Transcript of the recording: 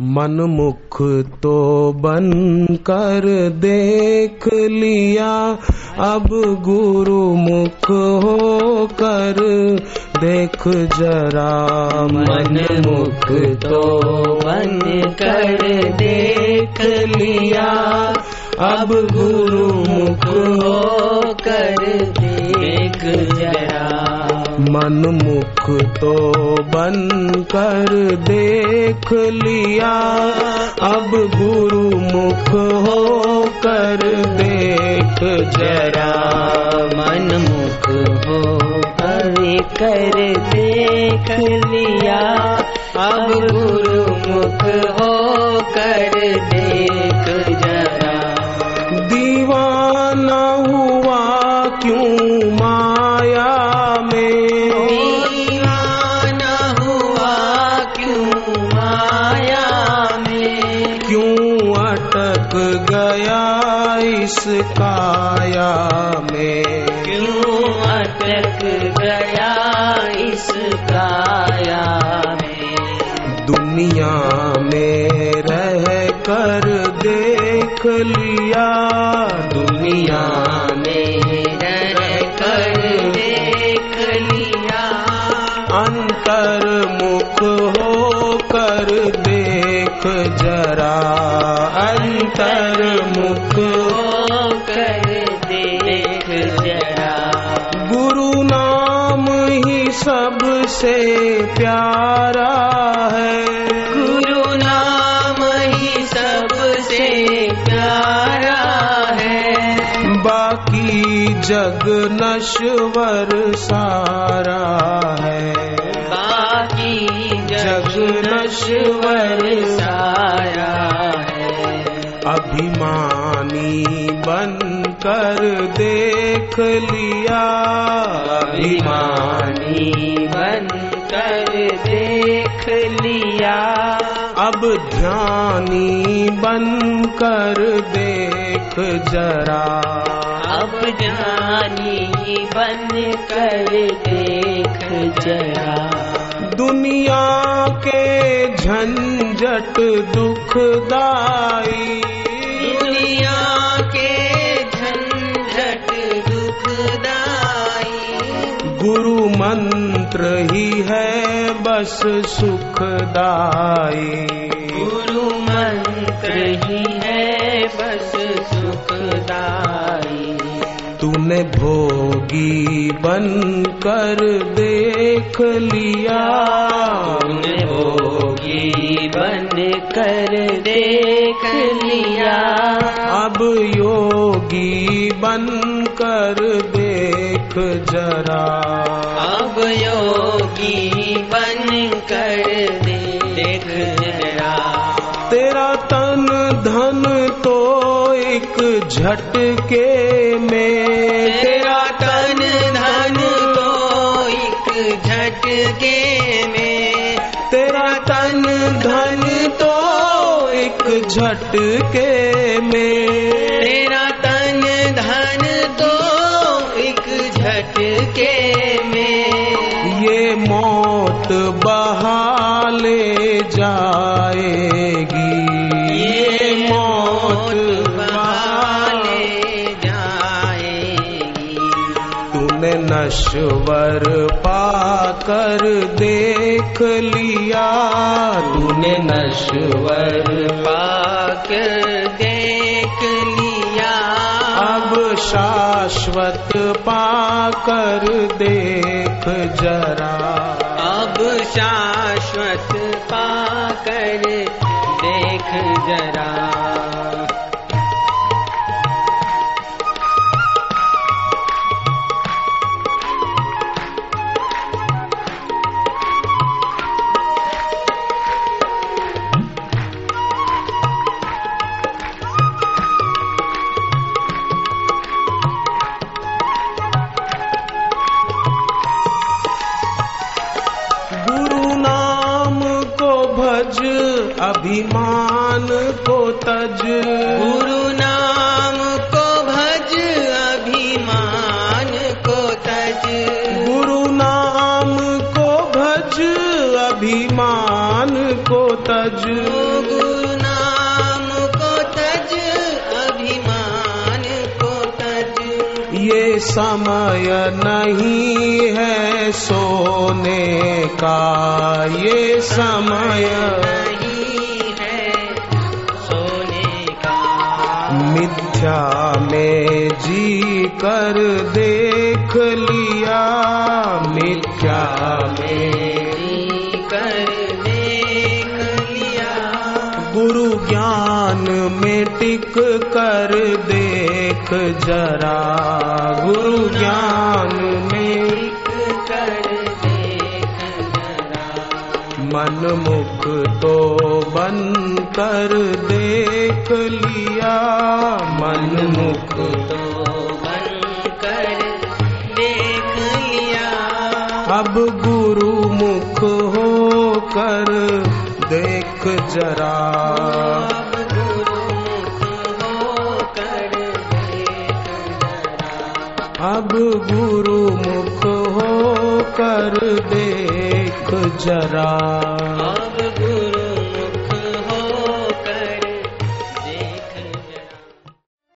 मन मुख तो बन कर देख लिया। अब गुरु मुख हो कर देख जरा मन मुख तो बन कर देख लिया। अब गुरु मुख हो कर देख मन मुख तो बन कर देख लिया। अब गुरु मुख हो कर देख जरा। मन मुख हो कर देख लिया। अब गुरु मुख हो कर देख माया में क्यों अटक गया इस काया में क्यों अटक गया इस काया में दुनिया में रह कर देख सबसे प्यारा है। गुरु नाम ही सबसे प्यारा है। बाकी जग नश्वर सारा है। बाकी जग नश्वर सारा है। अभिमानी बन कर देख लिया। अभिमानी बन कर देख लिया। अब ध्यानी बन कर देख जरा। अब जानी बन कर देख जरा। दुनिया के झंझट दुखदाई। मंत्र ही है बस सुखदाई। गुरु मंत्र ही है बस सुखदाई। तूने भोगी बन कर देख लिया। तूने भोगी बन कर देख लिया। अब योगी बन कर देख जरा। झटके में तेरा तन धन तो एक झटके में, तेरा तन धन तो एक झटके में, तेरा तन धन तो एक झटके में। ये मौत बहा नश्वर पाकर देख लिया। तूने नश्वर पाक देख लिया। अब शाश्वत पाकर देख जरा। अब शाश्वत पाकर देख जरा। अभिमान को तज। गुरु नाम को भज अभिमान को तज। गुरु नाम को भज अभिमान को तज। गुरु नाम को तज अभिमान को तज। ये समय नहीं है सोने का ये समय नहीं मिथ्या में जी कर देख लिया। मिथ्या में कर देख लिया। गुरु ज्ञान में टिक कर देख जरा। गुरु ज्ञान में कर देख जरा। मन मुख तो बन कर देख लिया मन मुख तो बन कर देख लिया अब गुरु मुख हो कर देख जरा अब गुरुमुख होकर देख जरा। अब गुरु मुख हो कर देख जरा। अब